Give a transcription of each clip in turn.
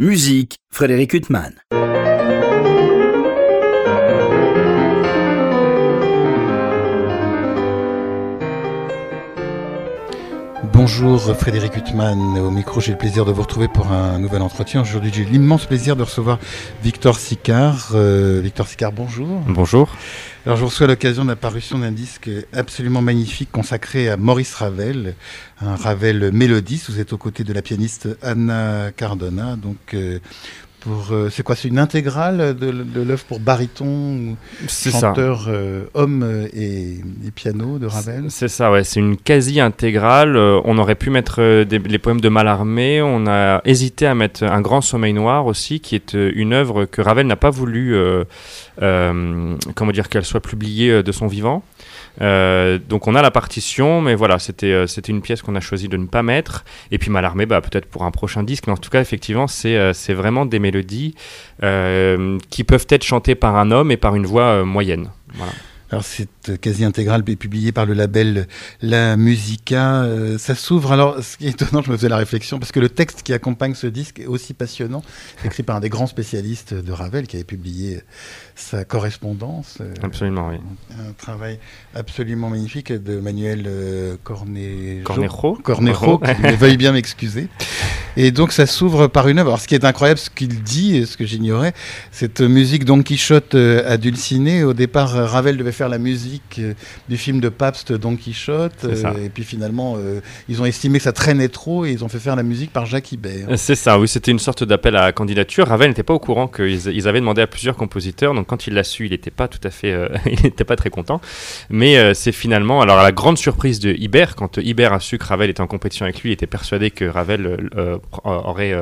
Musique, Frédéric Huttman. Bonjour Frédéric Huttman, au micro j'ai le plaisir de vous retrouver pour un nouvel entretien. Aujourd'hui j'ai l'immense plaisir de recevoir Victor Sicard. Euh, Victor Sicard, bonjour. Bonjour. Alors je reçois l'occasion de l'apparition d'un disque absolument magnifique consacré à Maurice Ravel, un Ravel mélodiste. Vous êtes aux côtés de la pianiste Anna Cardona, donc euh, c'est quoi C'est une intégrale de, de l'œuvre pour baryton, chanteur euh, homme et, piano de Ravel? C'est ça, ouais. C'est une quasi-intégrale. Euh, on aurait pu mettre les poèmes de Mallarmé. On a hésité à mettre Un grand sommeil noir aussi, qui est une œuvre que Ravel n'a pas voulu, comment dire, qu'elle soit publiée de son vivant. Euh, donc on a la partition, mais voilà, c'était euh, c'était une pièce qu'on a choisi de ne pas mettre. Et puis Malarmé, bah, peut-être pour un prochain disque, mais en tout cas, effectivement, c'est euh, c'est vraiment des mélodies qui peuvent être chantées par un homme et par une voix moyenne. Alors cette quasi intégrale est publiée par le label La Musica. ça s'ouvre. Alors ce qui est étonnant, je me faisais la réflexion parce que le texte qui accompagne ce disque est aussi passionnant, écrit par un des grands spécialistes de Ravel qui avait publié sa correspondance. Euh, absolument, oui. Un travail absolument magnifique de Manuel euh, Cornejo. Cornejo. Cornejo, qui veuille bien m'excuser. Et donc ça s'ouvre par une œuvre. Alors ce qui est incroyable, ce qu'il dit, et ce que j'ignorais, cette musique Don Quichotte euh, adulcinée. Au départ, Ravel devait faire la musique du film de Pabst Don Quichotte. et puis finalement, ils ont estimé que ça traînait trop et ils ont fait faire la musique par Jacques Ibert. C'est ça, oui, c'était une sorte d'appel à candidature. Ravel n'était pas au courant qu'ils ils avaient demandé à plusieurs compositeurs. Donc quand il l'a su, il n'était pas tout à fait, euh, il n'était pas très content. Mais euh, c'est finalement, alors à la grande surprise de Ibert, quand Ibert a su que Ravel était en compétition avec lui, il était persuadé que Ravel euh, aurait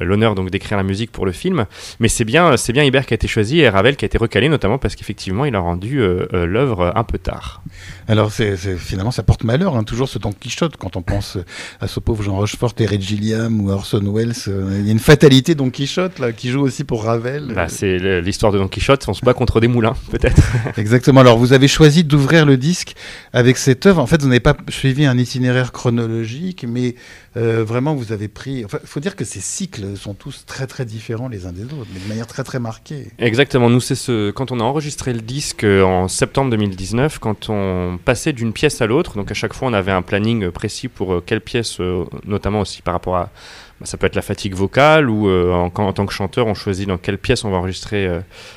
l'honneur donc d'écrire la musique pour le film. Mais c'est bien, c'est bien Ibert qui a été choisi et Ravel qui a été recalé, notamment parce qu'effectivement, il a rendu euh, euh, l'œuvre un peu tard. Alors, c'est, finalement, ça porte malheur, hein, toujours ce Don Quichotte, quand on pense à ce pauvre Jean Rochefort, Terry Gilliam ou Orson Welles. Euh, il y a une fatalité Don Quichotte, là, qui joue aussi pour Ravel. Bah, c'est l'histoire de Don Quichotte, on se bat contre des moulins, peut-être. Exactement. Alors, vous avez choisi d'ouvrir le disque avec cette œuvre. En fait, vous n'avez pas suivi un itinéraire chronologique, mais vraiment, vous avez pris. Il faut dire que ces cycles sont tous très très différents les uns des autres, mais de manière très très marquée. Exactement, nous c'est ce quand on a enregistré le disque euh, en septembre 2019, quand on passait d'une pièce à l'autre, donc à chaque fois on avait un planning précis pour euh, quelle pièce, euh, notamment aussi par rapport à bah, ça peut être la fatigue vocale ou en, tant que chanteur, on choisit dans quelle pièce on va enregistrer,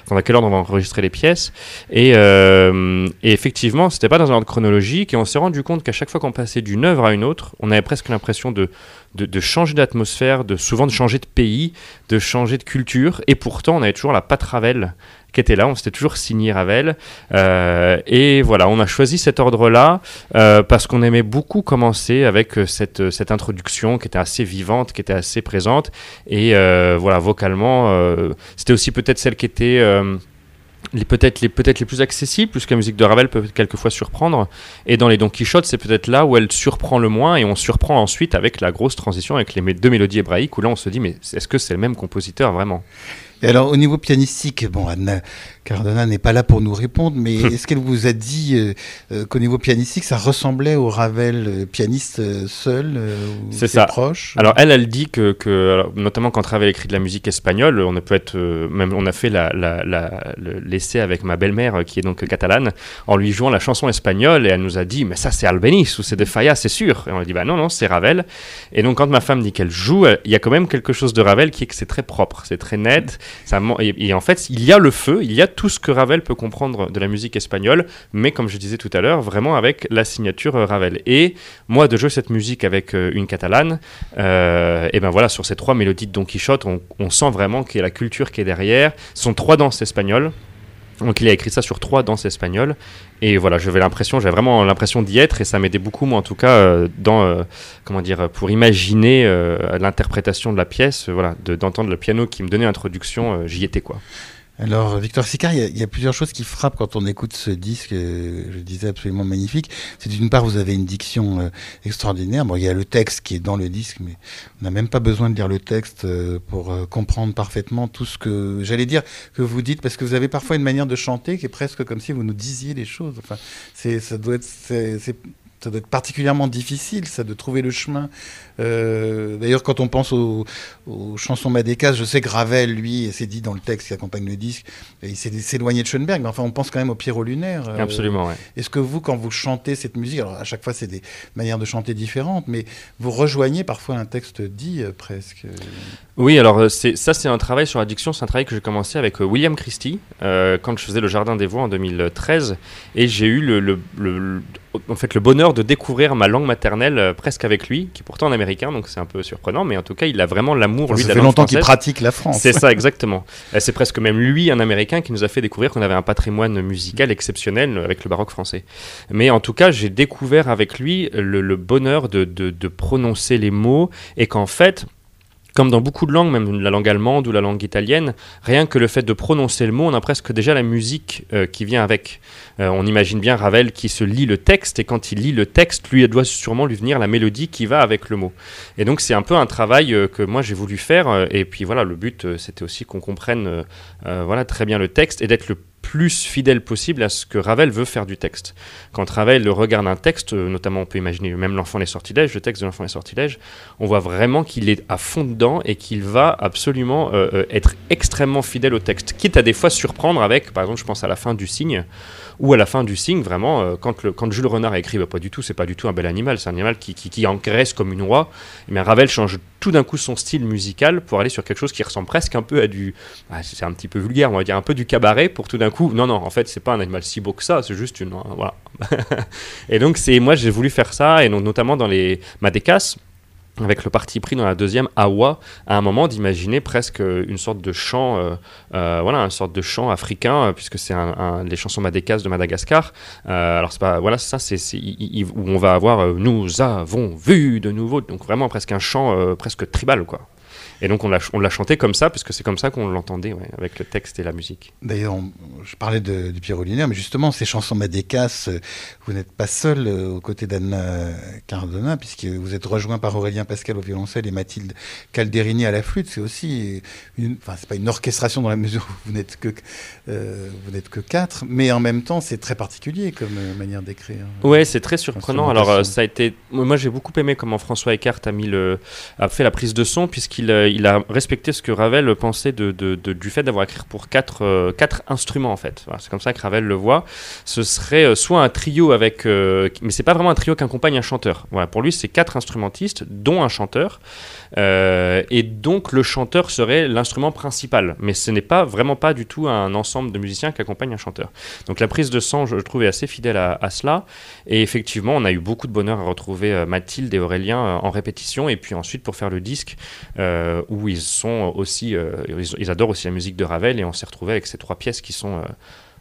dans quel ordre on va enregistrer les pièces. Et, euh, et effectivement, c'était pas dans un ordre chronologique et on s'est rendu compte qu'à chaque fois qu'on passait d'une œuvre à une autre, on avait presque l'impression de de, changer d'atmosphère, de souvent de changer de pays, de changer de culture. Et pourtant, on avait toujours la patte Ravel qui était là. On s'était toujours signé Ravel. Euh, et voilà, on a choisi cet ordre-là euh, parce qu'on aimait beaucoup commencer avec euh, cette, cette introduction qui était assez vivante, qui était assez présente. Et voilà, vocalement, c'était aussi peut-être celle qui était les peut-être les peut-être les plus accessibles puisque la musique de Ravel peut quelquefois surprendre. Et dans les Don Quichotte c'est peut-être là où elle surprend le moins et on surprend ensuite avec la grosse transition avec les deux mélodies hébraïques où là on se dit mais est-ce que c'est le même compositeur vraiment? Et alors, au niveau pianistique, bon, Anna Cardona n'est pas là pour nous répondre, mais est-ce qu'elle vous a dit euh, euh, qu'au niveau pianistique, ça ressemblait au Ravel euh, pianiste seul C'est ça. Proche alors, elle, elle dit que, que notamment quand Ravel écrit de la musique espagnole, on a peut être même, on a fait l'essai avec ma belle-mère qui est donc catalane, en lui jouant la chanson espagnole, et elle nous a dit, mais ça c'est Albéniz ou c'est de Falla, c'est sûr. Et on a dit, bah non, non, c'est Ravel. Et donc, quand ma femme dit qu'elle joue, il y a quand même quelque chose de Ravel qui est que c'est très propre, c'est très net et, en fait, il y a le feu, il y a tout ce que Ravel peut comprendre de la musique espagnole, mais comme je disais tout à l'heure, vraiment avec la signature euh, Ravel. Et moi, de jouer cette musique avec euh, une catalane, euh, et ben voilà, sur ces trois mélodies de Don Quichotte, on, sent vraiment qu'il y a la culture qui est derrière. Ce sont trois danses espagnoles. Donc il a écrit ça sur trois danses espagnoles. Et voilà, j'avais l'impression, j'avais vraiment l'impression d'y être et ça m'aidait beaucoup, moi en tout cas, dans, comment dire, pour imaginer l'interprétation de la pièce, voilà, d'entendre le piano qui me donnait l'introduction, j'y étais quoi. Alors, Victor Sicard, il y, a plusieurs choses qui frappent quand on écoute ce disque, euh, je disais absolument magnifique. C'est d'une part, vous avez une diction euh, extraordinaire. Bon, il y a le texte qui est dans le disque, mais on n'a même pas besoin de lire le texte euh, pour comprendre parfaitement tout ce que, j'allais dire, que vous dites, parce que vous avez parfois une manière de chanter qui est presque comme si vous nous disiez les choses. Enfin, c'est, ça doit être, c'est ça doit être particulièrement difficile, ça, de trouver le chemin. Euh, d'ailleurs, quand on pense aux, chansons Madécas, je sais que Ravel, lui, c'est dit dans le texte qui accompagne le disque, il s'est éloigné de Schoenberg, mais enfin, on pense quand même au Pierrot lunaire. Euh, Absolument, ouais. Est-ce que vous, quand vous chantez cette musique, alors à chaque fois, c'est des manières de chanter différentes, mais vous rejoignez parfois un texte dit euh, presque? Oui, alors ça, c'est un travail sur l'addiction, c'est un travail que j'ai commencé avec William Christie, quand je faisais le Jardin des Voix en 2013, et j'ai eu le, en fait, le bonheur de découvrir ma langue maternelle euh, presque avec lui, qui est pourtant un américain, donc c'est un peu surprenant, mais en tout cas, il a vraiment l'amour, lui, ça de la fait longtemps qu'il pratique la France. C'est ça, exactement. Euh, c'est presque même lui, un américain, qui nous a fait découvrir qu'on avait un patrimoine musical exceptionnel avec le baroque français. Mais en tout cas, j'ai découvert avec lui le, bonheur de, de prononcer les mots, et qu'en fait, comme dans beaucoup de langues, même la langue allemande ou la langue italienne, rien que le fait de prononcer le mot, on a presque déjà la musique euh, qui vient avec. Euh, on imagine bien Ravel qui se lit le texte, et quand il lit le texte, lui, doit sûrement lui venir la mélodie qui va avec le mot. Et donc c'est un peu un travail euh, que moi j'ai voulu faire, et puis voilà, le but c'était aussi qu'on comprenne voilà, très bien le texte et d'être le plus fidèle possible à ce que Ravel veut faire du texte. Quand Ravel regarde un texte, euh, notamment on peut imaginer même l'enfant des sortilèges, le texte de l'enfant des sortilèges, on voit vraiment qu'il est à fond dedans et qu'il va absolument euh, euh, être extrêmement fidèle au texte, quitte à des fois surprendre avec, par exemple je pense à la fin du signe, ou à la fin du signe, vraiment, quand, le, quand Jules Renard a écrit, bah, pas du tout, c'est pas du tout un bel animal, c'est un animal qui, qui, engraisse comme une oie, mais Ravel change tout d'un coup son style musical pour aller sur quelque chose qui ressemble presque un peu à du, ah, c'est un petit peu vulgaire, on va dire un peu du cabaret pour tout d'un coup non, non, en fait, c'est pas un animal si beau que ça, c'est juste une. Voilà. et donc, c'est moi, j'ai voulu faire ça, et notamment dans les Madécas, avec le parti pris dans la deuxième Awa, à un moment d'imaginer presque une sorte de chant, euh, euh, voilà, une sorte de chant africain, euh, puisque c'est un, les chansons madécas de Madagascar. alors c'est pas, voilà, ça c'est où on va avoir nous avons vu de nouveau, donc vraiment presque un chant presque tribal quoi. Et donc on l'a chanté comme ça, parce que c'est comme ça qu'on l'entendait, avec le texte et la musique. D'ailleurs, je parlais de, du Pierre mais justement, ces chansons Madécas, euh, vous n'êtes pas seul euh, aux côtés d'Anna Cardona, puisque vous êtes rejoint par Aurélien Pascal au violoncelle et Mathilde Calderini à la flûte. C'est aussi, une, enfin, c'est pas une orchestration dans la mesure où vous n'êtes que, euh, vous n'êtes que quatre, mais en même temps, c'est très particulier comme manière d'écrire. Ouais, c'est très surprenant. Alors, ça a été, moi, j'ai beaucoup aimé comment François Eckhart a mis le, a fait la prise de son, puisqu'il il a respecté ce que Ravel pensait de, du fait d'avoir écrit pour quatre, euh, quatre instruments en fait. c'est comme ça que Ravel le voit. Ce serait euh, soit un trio avec, euh, mais c'est pas vraiment un trio qui accompagne un chanteur. Voilà, pour lui c'est quatre instrumentistes, dont un chanteur, et donc le chanteur serait l'instrument principal. Mais ce n'est pas vraiment pas du tout un ensemble de musiciens qui accompagnent un chanteur. Donc la prise de son, je, trouve, est assez fidèle à, cela. Et effectivement, on a eu beaucoup de bonheur à retrouver Mathilde et Aurélien en répétition, et puis ensuite pour faire le disque où ils sont aussi, euh, ils, adorent aussi la musique de Ravel et on s'est retrouvé avec ces trois pièces qui sont euh, euh,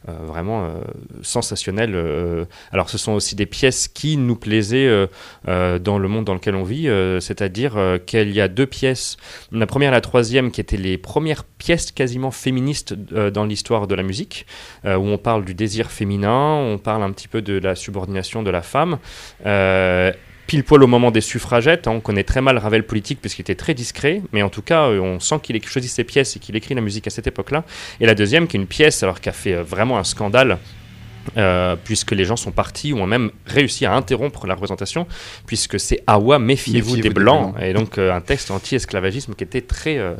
vraiment sensationnelles. alors ce sont aussi des pièces qui nous plaisaient dans le monde dans lequel on vit, c'est-à-dire qu'il y a deux pièces, la première et la troisième qui étaient les premières pièces quasiment féministes dans l'histoire de la musique, où on parle du désir féminin, on parle un petit peu de la subordination de la femme pile poil au moment des suffragettes. Hein, on connaît très mal Ravel politique puisqu'il était très discret, mais en tout cas, euh, on sent qu'il choisi ses pièces et qu'il écrit la musique à cette époque-là. Et la deuxième, qui est une pièce alors qui a fait euh, vraiment un scandale euh, puisque les gens sont partis ou ont même réussi à interrompre la représentation, puisque c'est Awa, méfiez-vous des, Blancs, et donc euh, un texte anti-esclavagisme qui, était très, euh,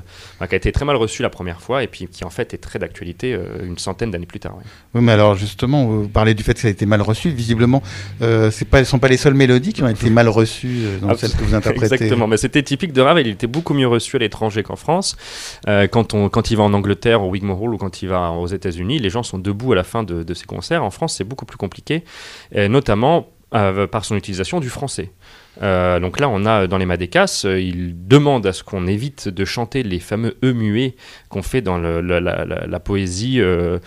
qui a été très mal reçu la première fois, et puis qui en fait est très d'actualité une centaine d'années plus tard. Oui. mais alors justement, vous parlez du fait que ça a été mal reçu, visiblement, ce ne sont pas les seules mélodies qui ont été mal reçues dans celles que vous interprétez. Exactement, mais c'était typique de Ravel, il était beaucoup mieux reçu à l'étranger qu'en France. quand, on, quand il va en Angleterre, au Wigmore Hall, ou quand il va aux États-Unis, les gens sont debout à la fin de, de ses concerts. En France, c'est beaucoup plus compliqué, notamment euh, par son utilisation du français. Euh, donc là, on a dans les Madécas, euh, il demande à ce qu'on évite de chanter les fameux E muets qu'on fait dans la, poésie euh,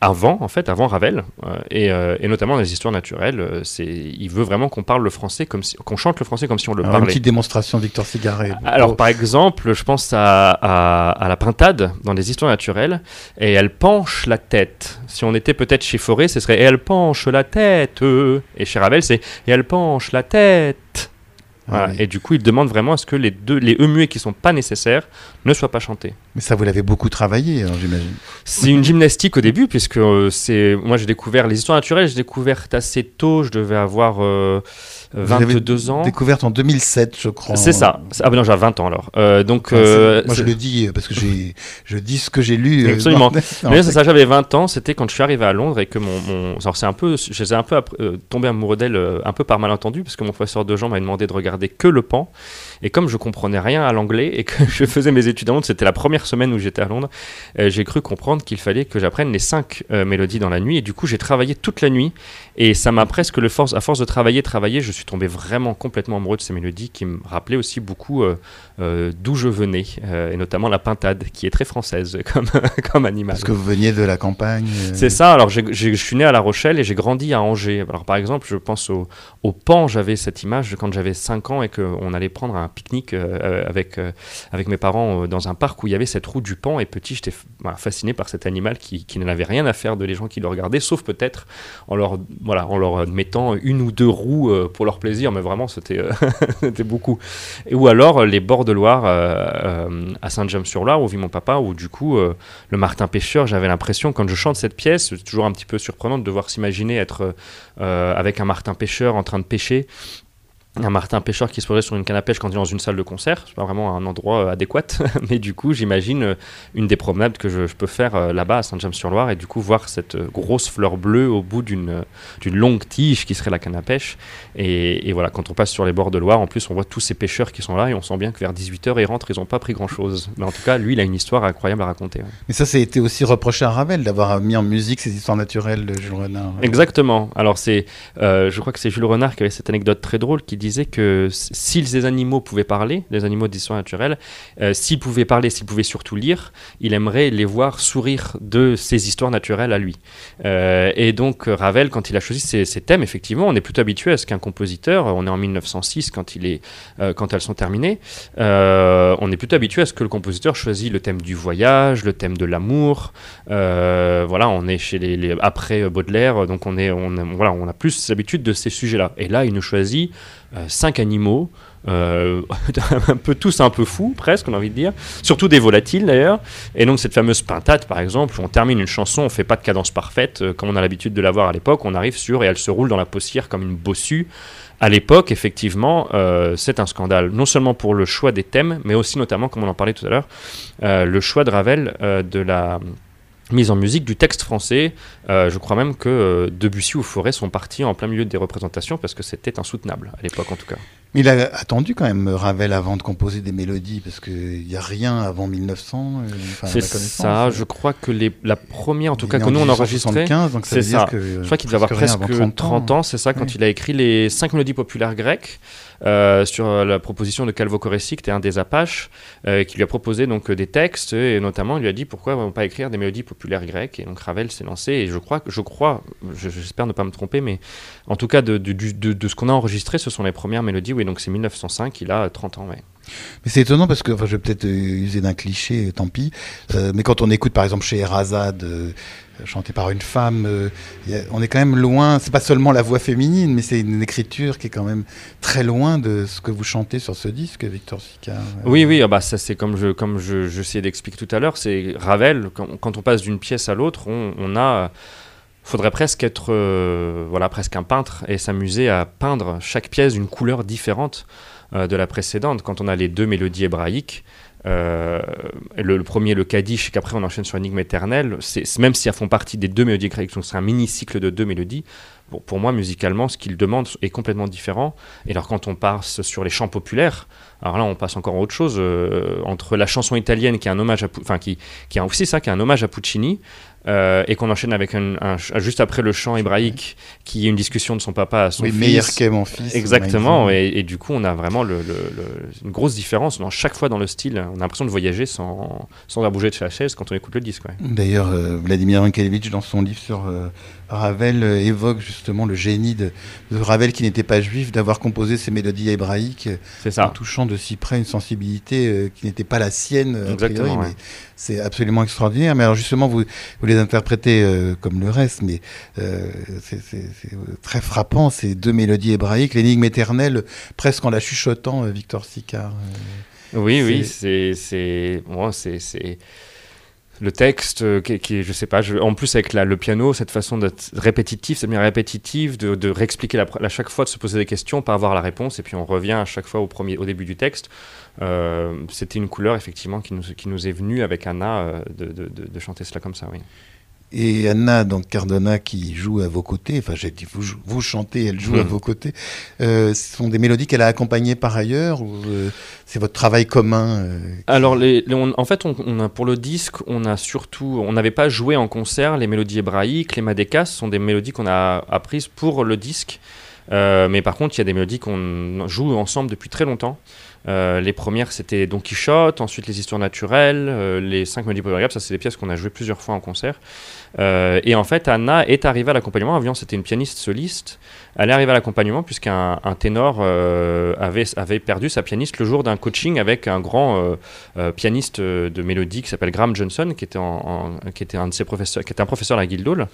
avant, en fait, avant Ravel, et, notamment dans les histoires naturelles. c'est, il veut vraiment qu'on parle le français comme si, qu'on chante le français comme si on le parlait. Une petite démonstration, Victor Cigaret. Alors, par exemple, je pense à, à, la pintade dans les histoires naturelles, et elle penche la tête. Si on était peut-être chez Forêt, ce serait et elle penche la tête. Et chez Ravel, c'est et elle penche la tête Voilà. Ah oui. Et du coup, il demande vraiment à ce que les deux, les e muets qui sont pas nécessaires ne soient pas chantés. Mais ça, vous l'avez beaucoup travaillé, alors, j'imagine. C'est une gymnastique au début, puisque euh, c'est moi j'ai découvert les histoires naturelles, j'ai découvert assez tôt, je devais avoir euh, Vous avez 22 ans. Découverte en 2007, je crois. C'est ça. Ah ben non, j'avais 20 ans alors. Euh, donc, c'est- euh, Moi, je le dis parce que j'ai, je dis ce que j'ai lu. Absolument. Mais ça, j'avais 20 ans, c'était quand je suis arrivé à Londres et que mon. mon alors c'est un peu. Un peu tombé amoureux d'elle, un peu par malentendu, parce que mon professeur de Jean m'avait demandé de regarder que le pan. Et comme je comprenais rien à l'anglais et que je faisais mes études à Londres, c'était la première semaine où j'étais à Londres, euh, j'ai cru comprendre qu'il fallait que j'apprenne les cinq euh, mélodies dans la nuit. Et du coup, j'ai travaillé toute la nuit. Et ça m'a presque, le force, à force de travailler, travailler, je suis tombé vraiment complètement amoureux de ces mélodies qui me rappelaient aussi beaucoup euh, d'où je venais, euh, et notamment la pintade, qui est très française comme, comme animal. Parce que vous veniez de la campagne. euh, C'est ça, alors j'ai- j'ai- je suis né à La Rochelle et j'ai grandi à Angers. Alors par exemple, je pense au, au Pan, j'avais cette image quand j'avais 5 ans et qu'on allait prendre un pique-nique avec, avec mes parents dans un parc où il y avait cette roue du Pan et petit, j'étais voilà, fasciné par cet animal qui, qui n'avait rien à faire de les gens qui le regardaient, sauf peut-être en leur, voilà, en leur mettant une ou deux roues pour leur plaisir, mais vraiment c'était c'était beaucoup. Et, ou alors les bords de Loire euh, euh, à Saint-James-sur-Loire où vit mon papa, où du coup euh, le Martin Pêcheur, j'avais l'impression quand je chante cette pièce, c'est toujours un petit peu surprenant de devoir s'imaginer être avec un Martin Pêcheur en train de pêcher. Un Martin pêcheur qui se poserait sur une canne à pêche quand il est dans une salle de concert, c'est pas vraiment un endroit euh, adéquat, mais du coup j'imagine euh, une des promenades que je, je peux faire euh, là-bas à Saint-James-sur-Loire et du coup voir cette grosse fleur bleue au bout d'une longue tige qui serait la canne à pêche et, et voilà quand on passe sur les bords de Loire en plus on voit tous ces pêcheurs qui sont là et on sent bien que vers 18h ils rentrent ils n'ont pas pris grand chose mais en tout cas lui il a une histoire incroyable à raconter ouais. Mais ça, été aussi reproché à Ravel d'avoir mis en musique ces histoires naturelles de Jules Renard. Exactement. Alors c'est, euh, je crois que c'est Jules Renard qui avait cette anecdote très drôle qui disait que si ces animaux pouvaient parler, les animaux d'histoire naturelle, euh, s'ils pouvaient parler, s'ils pouvaient surtout lire, il aimerait les voir sourire de ces histoires naturelles à lui. Euh, et donc Ravel, quand il a choisi ces, thèmes, effectivement, on est plutôt habitué à ce qu'un compositeur, on est en 1906 quand il est, euh, quand elles sont terminées, on est plutôt habitué à ce que le compositeur choisit le thème du voyage, le thème de l'amour. Voilà, on est chez les, les- après Baudelaire, donc on est, voilà, on a plus l'habitude de ces sujets-là. Et là, il nous choisit cinq animaux. euh, un peu tous un peu fous presque on a envie de dire. Surtout des volatiles d'ailleurs. Et donc cette fameuse pintade par exemple où on termine une chanson on fait pas de cadence parfaite euh, comme on a l'habitude de l'avoir à l'époque. On arrive sur et elle se roule dans la paussière comme une bossue. À l'époque, effectivement, euh, c'est un scandale, non seulement pour le choix des thèmes, mais aussi notamment, comme on en parlait tout à l'heure, euh, le choix de Ravel euh, de la mise en musique du texte français. Euh, je crois même que euh, Debussy ou Forêt sont partis en plein milieu des représentations parce que c'était insoutenable, à l'époque en tout cas. Mais il a attendu quand même Ravel avant de composer des mélodies, parce qu'il n'y a rien avant 1900. euh, c'est ça, je crois que les, la première, en tout Il cas, que nous on enregistrait, 1875, donc ça c'est veut dire ça. que, Je crois qu'il devait avoir presque presque rien 30 avant ans, c'est ça, quand Oui. il a écrit les cinq mélodies populaires grecques euh, sur euh, la proposition de Calvo Coressi, qui était un des Apaches, euh, qui lui a proposé donc des textes et notamment il lui a dit pourquoi ne pas écrire des mélodies populaires grecques? Et donc Ravel s'est lancé et je crois, je crois, je- j'espère ne pas me tromper, mais en tout cas de- de ce qu'on a enregistré, ce sont les premières mélodies. Oui, donc c'est 1905, il a 30 ans. Ouais. Mais c'est étonnant parce que, enfin, je vais peut-être euh, user d'un cliché, tant pis. euh, mais quand on écoute, par exemple, chez Erazade, euh, chanté par une femme, euh, on est quand même loin. C'est pas seulement la voix féminine, mais c'est une écriture qui est quand même très loin de ce que vous chantez sur ce disque, Victor Sicard. Euh, Oui, oui, ah bah ça c'est comme je comme je j'essayais d'expliquer tout à l'heure, c'est Ravel. Quand, on passe d'une pièce à l'autre, on, on a faudrait presque être euh, voilà presque un peintre et s'amuser à peindre chaque pièce d'une couleur différente euh, de la précédente. Quand on a les deux mélodies hébraïques. euh, le, premier, le Kaddish, et qu'après on enchaîne sur Énigme éternelle, même si elles font partie des deux mélodies hébraïques, donc c'est un mini-cycle de deux mélodies, pour moi, musicalement, ce qu'il demande est complètement différent. Et alors, quand on passe sur les chants populaires, alors là, on passe encore à autre chose. euh, entre la chanson italienne, qui est un hommage à, enfin, qui, qui aussi ça, qui est un hommage à Puccini, euh, et qu'on enchaîne avec un, juste après le chant hébraïque, qui est une discussion de son papa à son Oui, fils. meilleur qu'est mon fils. Exactement, et, et du coup, on a vraiment le, le- le- une grosse différence dans chaque fois dans le style. On a l'impression de voyager sans, sans avoir bougé de sa chaise quand on écoute le disque. ouais. D'ailleurs, euh, Vladimir Yankelevitch, dans son livre sur euh, Ravel, évoque justement le génie de, de Ravel, qui n'était pas juif, d'avoir composé ces mélodies hébraïques en touchant de si près une sensibilité qui n'était pas la sienne, Exactement, ouais. c'est absolument extraordinaire. Mais alors justement, vous, vous les les interprétez comme le reste, mais c'est très frappant ces deux mélodies hébraïques, l'énigme éternelle, presque en la chuchotant, Victor Sicard. oui, oui, c'est bon, c'est le texte euh, qui, je sais pas, en plus avec le piano, cette façon d'être répétitif, cette manière répétitive, de, réexpliquer à chaque fois, de se poser des questions, pas avoir la réponse, et puis on revient à chaque fois au, premier, au début du texte. Euh, c'était une couleur effectivement qui nous, est venue avec Anna euh, de, de, de, chanter cela comme ça, oui. Et Anna, donc Cardona, qui joue à vos côtés, enfin j'ai dit vous, vous, chantez, elle joue à hmm. vos côtés, euh, ce sont des mélodies qu'elle a accompagnées par ailleurs ou euh, c'est votre travail commun euh, Alors les, en fait, on, a, pour le disque, on a surtout, on n'avait pas joué en concert les mélodies hébraïques, les madékas, sont des mélodies qu'on a apprises pour le disque. mais par contre, il y a des mélodies qu'on joue ensemble depuis très longtemps. Euh, les premières, c'était Don Quichotte, ensuite les histoires naturelles, euh, les cinq mélodies pour ça c'est des pièces qu'on a jouées plusieurs fois en concert. Euh, et en fait, Anna est arrivée à l'accompagnement. Avant, c'était une pianiste soliste. Elle est arrivée à l'accompagnement puisqu'un un ténor avait, avait perdu sa pianiste le jour d'un coaching avec un grand pianiste de mélodie qui s'appelle Graham Johnson, qui était, qui était un de ses professeurs, qui était un professeur à Guildhall.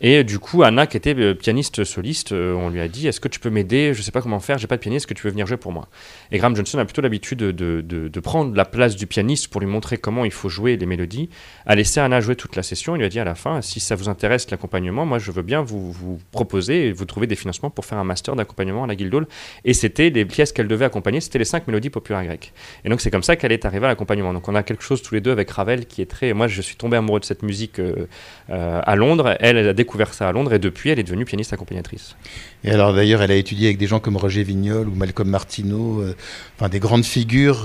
Et du coup, Anna, qui était euh, pianiste soliste, euh, on lui a dit Est-ce que tu peux m'aider? Je ne sais pas comment faire, j'ai pas de pianiste, est-ce que tu veux venir jouer pour moi? Et Graham Johnson a plutôt l'habitude de, prendre la place du pianiste pour lui montrer comment il faut jouer les mélodies, a laissé Anna jouer toute la session. Il lui a dit à la fin Si ça vous intéresse l'accompagnement, moi je veux bien vous, proposer et vous trouver des financements pour faire un master d'accompagnement à la Guildhall. Et c'était les pièces qu'elle devait accompagner, c'était les cinq mélodies populaires grecques. Et donc c'est comme ça qu'elle est arrivée à l'accompagnement. Donc on a quelque chose tous les deux avec Ravel qui est très. Moi je suis tombé amoureux de cette musique euh, à Londres. Elle, elle a découvert ça à Londres et depuis, elle est devenue pianiste accompagnatrice. Et alors d'ailleurs, elle a étudié avec des gens comme Roger Vignol ou Malcolm Martineau, euh, enfin des grandes figures.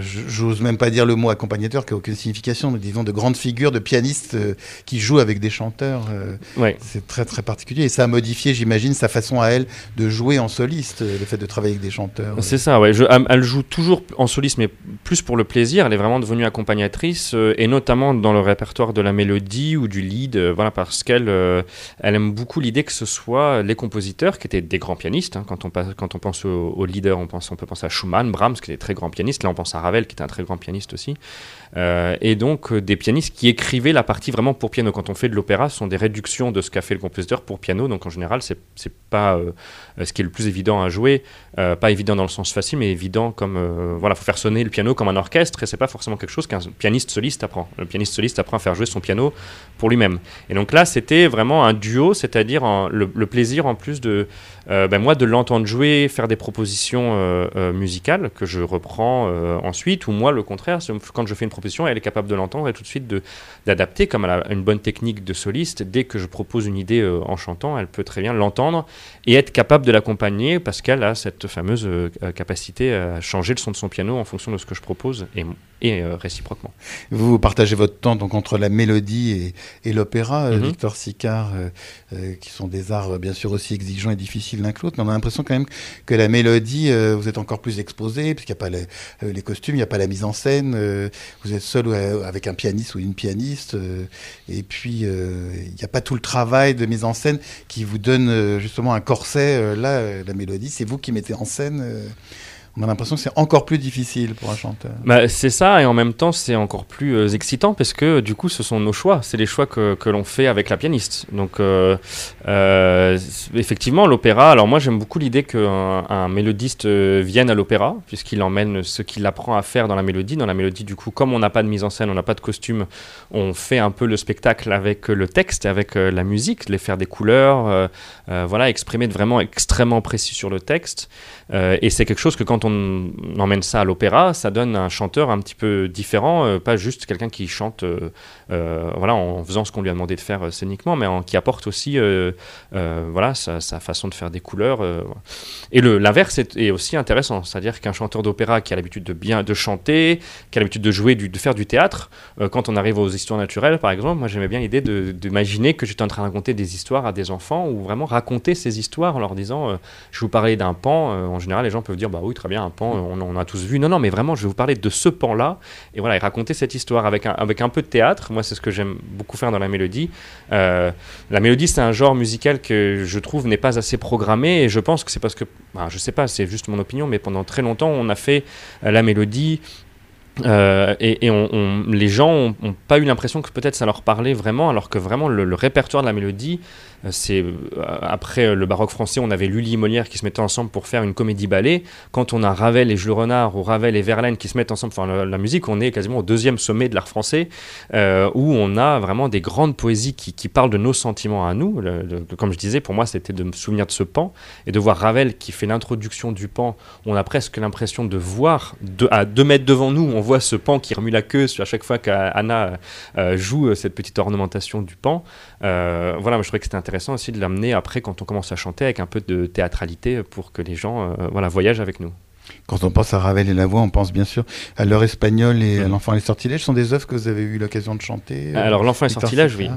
J'ose même pas dire le mot accompagnateur qui a aucune signification, mais disons de grandes figures de pianistes euh, qui jouent avec des chanteurs. Euh, c'est très très particulier et ça a modifié, j'imagine, sa façon à elle de jouer en soliste, euh, le fait de travailler avec des chanteurs. C'est ça, ouais. elle joue toujours en soliste, mais plus pour le plaisir. Elle est vraiment devenue accompagnatrice et notamment dans le répertoire de la mélodie ou du lead, voilà, parce qu'elle elle aime beaucoup l'idée que ce soit les compositeurs qui étaient des grands pianistes. Hein. quand, on, quand on pense aux, leaders, on, pense, on peut penser à Schumann, Brahms, qui des très grands pianistes. Là, on pense Ravel, qui était un très grand pianiste aussi. Euh, et donc euh, des pianistes qui écrivaient la partie vraiment pour piano. Quand on fait de l'opéra, ce sont des réductions de ce qu'a fait le compositeur pour piano. Donc en général, c'est c'est pas euh, ce qui est le plus évident à jouer, pas évident dans le sens facile, mais évident comme voilà, faut faire sonner le piano comme un orchestre. Et c'est pas forcément quelque chose qu'un pianiste soliste apprend. Le pianiste soliste apprend à faire jouer son piano pour lui-même. Et donc là, c'était vraiment un duo, c'est-à-dire le, plaisir en plus de ben moi de l'entendre jouer, faire des propositions musicales que je reprends ensuite, ou moi le contraire, quand je fais une proposition, elle est capable de l'entendre et tout de suite d'adapter, comme elle a une bonne technique de soliste. Dès que je propose une idée euh, en chantant, elle peut très bien l'entendre et être capable de l'accompagner parce qu'elle a cette fameuse euh, capacité à changer le son de son piano en fonction de ce que je propose et, et euh, réciproquement. Vous partagez votre temps donc entre la mélodie et, l'opéra, mhm. Victor Sicard, qui sont des arts bien sûr aussi exigeants et difficiles l'un que l'autre, mais on a l'impression quand même que la mélodie, vous êtes encore plus exposé, puisqu'il n'y a pas les, les costumes, il n'y a pas la mise en scène, vous êtes seul avec un pianiste ou une pianiste. Euh, et puis, euh, il n'y a pas tout le travail de mise en scène qui vous donne euh, justement un corset. là, la mélodie, c'est vous qui mettez en scène on a l'impression que c'est encore plus difficile pour un chanteur. Bah, c'est ça, et en même temps, c'est encore plus euh, excitant parce que du coup, ce sont nos choix. C'est les choix que, que l'on fait avec la pianiste. Donc, euh, euh, effectivement, l'opéra. Alors, moi, j'aime beaucoup l'idée qu'un un mélodiste vienne à l'opéra, puisqu'il emmène ce qu'il apprend à faire dans la mélodie. Dans la mélodie, du coup, comme on n'a pas de mise en scène, on n'a pas de costume, on fait un peu le spectacle avec le texte, avec la musique, les faire des couleurs, voilà, exprimer vraiment extrêmement précis sur le texte. et c'est quelque chose que quand on on emmène ça à l'opéra, ça donne un chanteur un petit peu différent, euh, pas juste quelqu'un qui chante euh, euh, voilà, en faisant ce qu'on lui a demandé de faire scéniquement, mais qui apporte aussi voilà, sa, façon de faire des couleurs. Et l'inverse est, est, aussi intéressant, c'est-à-dire qu'un chanteur d'opéra qui a l'habitude de bien de chanter, qui a l'habitude de jouer, de faire du théâtre, quand on arrive aux histoires naturelles, par exemple, moi j'aimais bien l'idée d'imaginer que j'étais en train de raconter des histoires à des enfants, ou vraiment raconter ces histoires en leur disant, je vous parlais d'un pan, en général les gens peuvent dire, bah oui, très bien, un pan, on, a tous vu. Non, non, mais vraiment, je vais vous parler de ce pan-là. Et voilà, et raconter cette histoire avec un, avec un peu de théâtre. Moi, c'est ce que j'aime beaucoup faire dans la mélodie. Euh, la mélodie, c'est un genre musical que je trouve n'est pas assez programmé. Et je pense que c'est parce que, bah, je sais pas, c'est juste mon opinion, mais pendant très longtemps, on a fait euh, la mélodie Euh, et, on, les gens n'ont pas eu l'impression que peut-être ça leur parlait vraiment, alors que vraiment le, répertoire de la mélodie, c'est euh, après le baroque français, on avait Lully et Molière qui se mettaient ensemble pour faire une comédie-ballet. Quand on a Ravel et Jules Renard ou Ravel et Verlaine qui se mettent ensemble pour faire la, musique, on est quasiment au deuxième sommet de l'art français, où on a vraiment des grandes poésies qui, parlent de nos sentiments à nous. comme je disais, pour moi, c'était de me souvenir de ce pan et de voir Ravel qui fait l'introduction du pan. On a presque l'impression de voir à deux mètres devant nous, on voit ce pan qui remue la queue à chaque fois qu'Anna euh, joue euh, cette petite ornementation du pan. Euh, voilà, je trouvais que c'était intéressant aussi de l'amener après quand on commence à chanter avec un peu de théâtralité pour que les gens voilà, voyagent avec nous. Quand on pense à Ravel et la voix, on pense bien sûr à l'heure espagnole et à mm. l'enfant et les sortilèges. Ce sont des œuvres que vous avez eu l'occasion de chanter Alors l'enfant et les sortilèges, oui.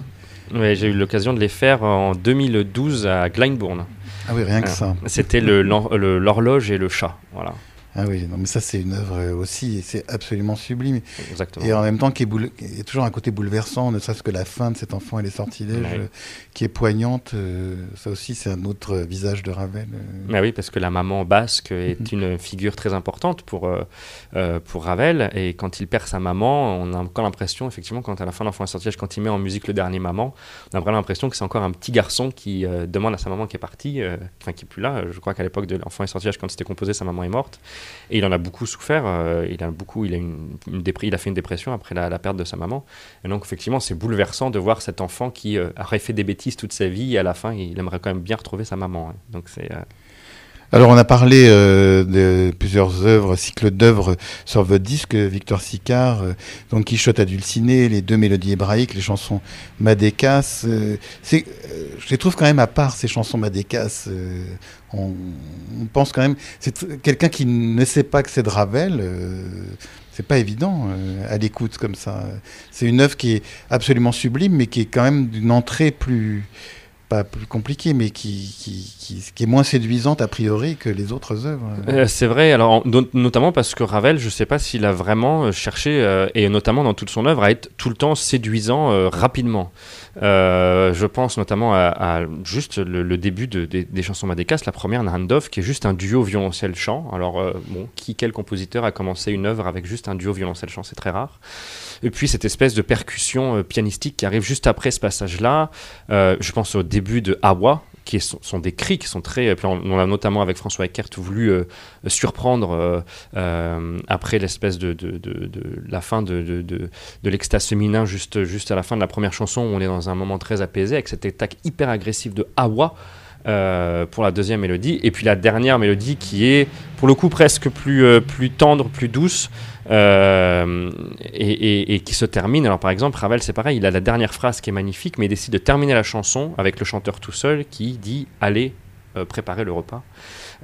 oui J'ai eu l'occasion de les faire en 2012 à Glyndebourne. Ah oui, rien que ça. C'était l'horloge et le chat. Voilà. Ah oui, non, mais ça c'est une œuvre aussi, c'est absolument sublime. Exactement. Et en même temps, qui y a toujours un côté bouleversant, ne serait-ce que la fin de cet enfant et les sortilèges, euh, qui est poignante. Euh, ça aussi, c'est un autre visage de Ravel. Euh. Mais oui, parce que la maman basque est mhm. une figure très importante pour, pour Ravel. Et quand il perd sa maman, on a encore l'impression, effectivement, quand à la fin de l'enfant et les sortilèges, quand il met en musique le dernier maman, on a vraiment l'impression que c'est encore un petit garçon qui demande à sa maman qui est partie, enfin qui est plus là. Je crois qu'à l'époque de l'enfant et sortilèges, quand c'était composé, sa maman est morte. Et il en a beaucoup souffert. Euh, il a beaucoup, il a une, il a fait une dépression après la, perte de sa maman. Et donc effectivement, c'est bouleversant de voir cet enfant qui euh, aurait fait des bêtises toute sa vie et à la fin, il aimerait quand même bien retrouver sa maman. Hein. Donc c'est euh, alors on a parlé euh, de plusieurs œuvres, cycles d'œuvres sur votre disque, Victor Sicard, euh, Don Quichotte à Dulciné, les deux mélodies hébraïques, les chansons Madécas. Euh, c'est, je les trouve quand même à part ces chansons Madécas. On, on, pense quand même, c'est quelqu'un qui ne sait pas que c'est de Ravel. c'est pas évident à l'écoute comme ça. C'est une œuvre qui est absolument sublime, mais qui est quand même d'une entrée plus pas plus compliquée, mais qui, qui, qui, est moins séduisante a priori que les autres œuvres. Euh, c'est vrai, alors notamment parce que Ravel, je ne sais pas s'il a vraiment euh, cherché, euh, et notamment dans toute son œuvre, à être tout le temps séduisant rapidement. je pense notamment à, juste le, début de, des chansons Madécas, la première Nandov, qui est juste un duo violoncelle-chant. Alors, bon, qui, quel compositeur a commencé une œuvre avec juste un duo violoncelle-chant? C'est très rare. Et puis cette espèce de percussion pianistique qui arrive juste après ce passage-là. je pense au début de Awa, qui sont, des cris qui sont très. On, a notamment avec François Eckert voulu euh, surprendre euh, euh, après l'espèce de, la fin de, l'extase féminin, juste, juste à la fin de la première chanson, où on est dans un moment très apaisé, avec cette attaque hyper agressive de Awa. pour la deuxième mélodie, et puis la dernière mélodie qui est pour le coup presque plus, plus tendre, plus douce, euh, et, qui se termine. Alors par exemple, Ravel, c'est pareil, il a la dernière phrase qui est magnifique, mais il décide de terminer la chanson avec le chanteur tout seul qui dit Allez euh, préparer le repas.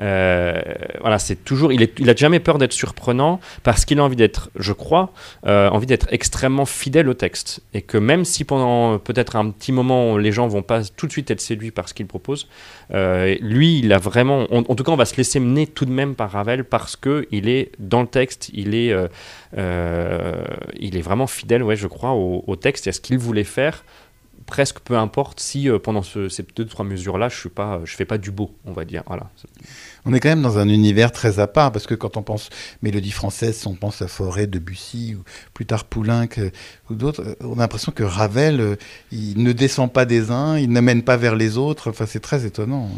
Euh, voilà, c'est toujours, il, est, a jamais peur d'être surprenant parce qu'il a envie d'être, je crois, euh, envie d'être extrêmement fidèle au texte. Et que même si pendant peut-être un petit moment les gens vont pas tout de suite être séduits par ce qu'il propose, euh, lui, il a vraiment, en, tout cas, on va se laisser mener tout de même par Ravel parce que il est dans le texte, il est, il est vraiment fidèle, ouais, je crois, au, au texte et à ce qu'il voulait faire presque peu importe si euh, pendant ces deux trois mesures là je suis pas je fais pas du beau on va dire voilà. On est quand même dans un univers très à part parce que quand on pense mélodie française on pense à Forêt Debussy ou plus tard Poulenc euh, ou d'autres euh, on a l'impression que Ravel il ne descend pas des uns il n'amène pas vers les autres. Enfin c'est très étonnant